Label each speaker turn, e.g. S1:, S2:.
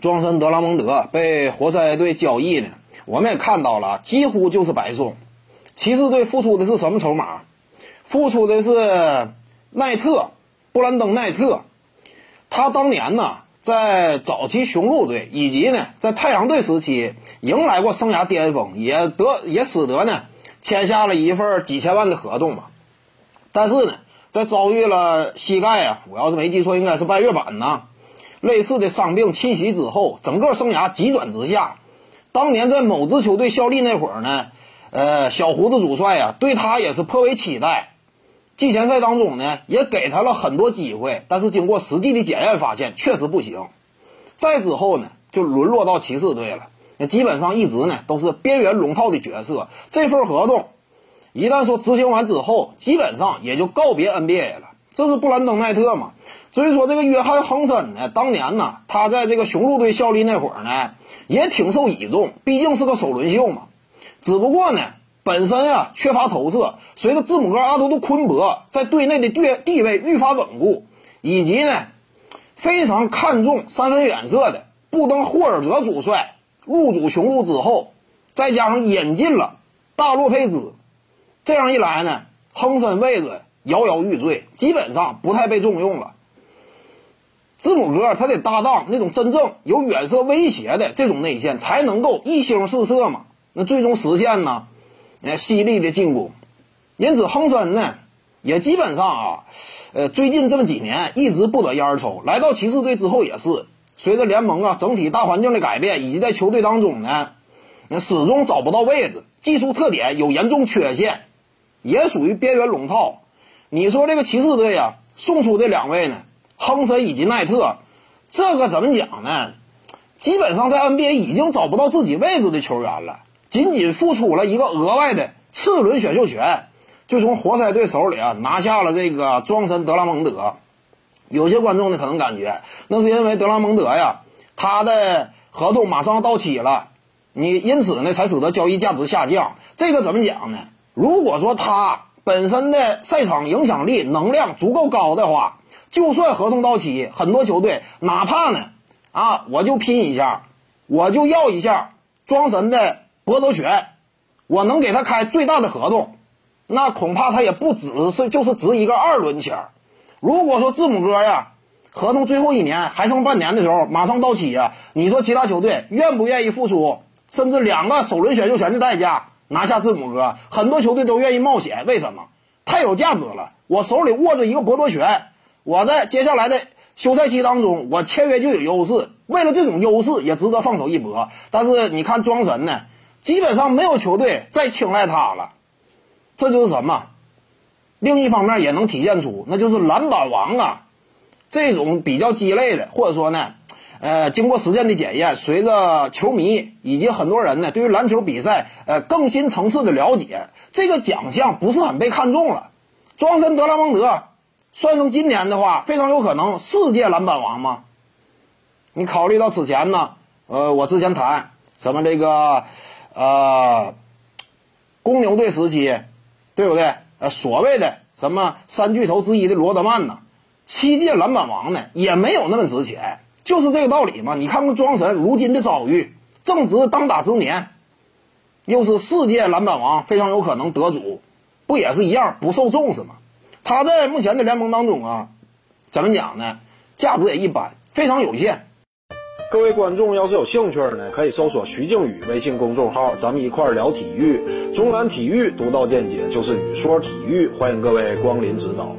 S1: 庄神德拉蒙德被活塞队交易呢，我们也看到了，几乎就是白送。骑士队付出的是什么筹码？付出的是奈特，布兰登奈特。他当年呢，在早期雄鹿队以及呢，在太阳队时期迎来过生涯巅峰，也得也使得呢签下了一份几千万的合同嘛。但是呢，在遭遇了膝盖啊，我要是没记错，应该是半月板呐，类似的伤病侵袭之后，整个生涯急转直下。当年在某支球队效力那会儿呢，呃，小胡子主帅啊，对他也是颇为期待。季前赛当中呢，也给他了很多机会，但是经过实际的检验，发现确实不行。再之后呢，就沦落到骑士队了。那基本上一直呢都是边缘龙套的角色。这份合同一旦说执行完之后，基本上也就告别 NBA 了。这是布兰登奈特嘛？所以说这个约翰亨森呢，当年呢他在这个雄鹿队效力那会儿呢，也挺受倚重，毕竟是个首轮秀嘛。只不过呢。本身啊缺乏投射，随着字母哥、阿多杜昆博在队内的地地位愈发稳固，以及呢非常看重三分远射的布登霍尔泽主帅入主雄鹿之后，再加上引进了大洛佩兹，这样一来呢，亨森位置摇摇欲坠，基本上不太被重用了。字母哥他得搭档那种真正有远射威胁的这种内线，才能够一星四射嘛。那最终实现呢？呃，犀利的进攻，因此亨森呢，也基本上啊，呃，最近这么几年一直不得烟抽。来到骑士队之后也是，随着联盟啊整体大环境的改变，以及在球队当中呢，始终找不到位置，技术特点有严重缺陷，也属于边缘龙套。你说这个骑士队啊，送出这两位呢，亨森以及奈特，这个怎么讲呢？基本上在 NBA 已经找不到自己位置的球员了。仅仅付出了一个额外的次轮选秀权，就从活塞队手里啊拿下了这个庄神德拉蒙德。有些观众呢可能感觉，那是因为德拉蒙德呀，他的合同马上到期了，你因此呢才使得交易价值下降。这个怎么讲呢？如果说他本身的赛场影响力能量足够高的话，就算合同到期，很多球队哪怕呢啊，我就拼一下，我就要一下庄神的。博夺权，我能给他开最大的合同，那恐怕他也不只是就是值一个二轮签。如果说字母哥呀，合同最后一年还剩半年的时候马上到期呀，你说其他球队愿不愿意付出甚至两个首轮选秀权的代价拿下字母哥？很多球队都愿意冒险，为什么？太有价值了，我手里握着一个博夺权，我在接下来的休赛期当中，我签约就有优势。为了这种优势，也值得放手一搏。但是你看庄神呢？基本上没有球队再青睐他了，这就是什么？另一方面也能体现出，那就是篮板王啊，这种比较鸡肋的，或者说呢，呃，经过实践的检验，随着球迷以及很多人呢对于篮球比赛呃更新层次的了解，这个奖项不是很被看重了。庄神德拉蒙德算上今年的话，非常有可能世界篮板王吗？你考虑到此前呢，呃，我之前谈什么这个。呃，公牛队时期，对不对？呃，所谓的什么三巨头之一的罗德曼呢，七届篮板王呢，也没有那么值钱，就是这个道理嘛。你看看庄神如今的遭遇，正值当打之年，又是世界篮板王，非常有可能得主，不也是一样不受重视吗？他在目前的联盟当中啊，怎么讲呢？价值也一般，非常有限。
S2: 各位观众要是有兴趣呢，可以搜索徐静宇微信公众号，咱们一块聊体育。中南体育独到见解就是语说体育，欢迎各位光临指导。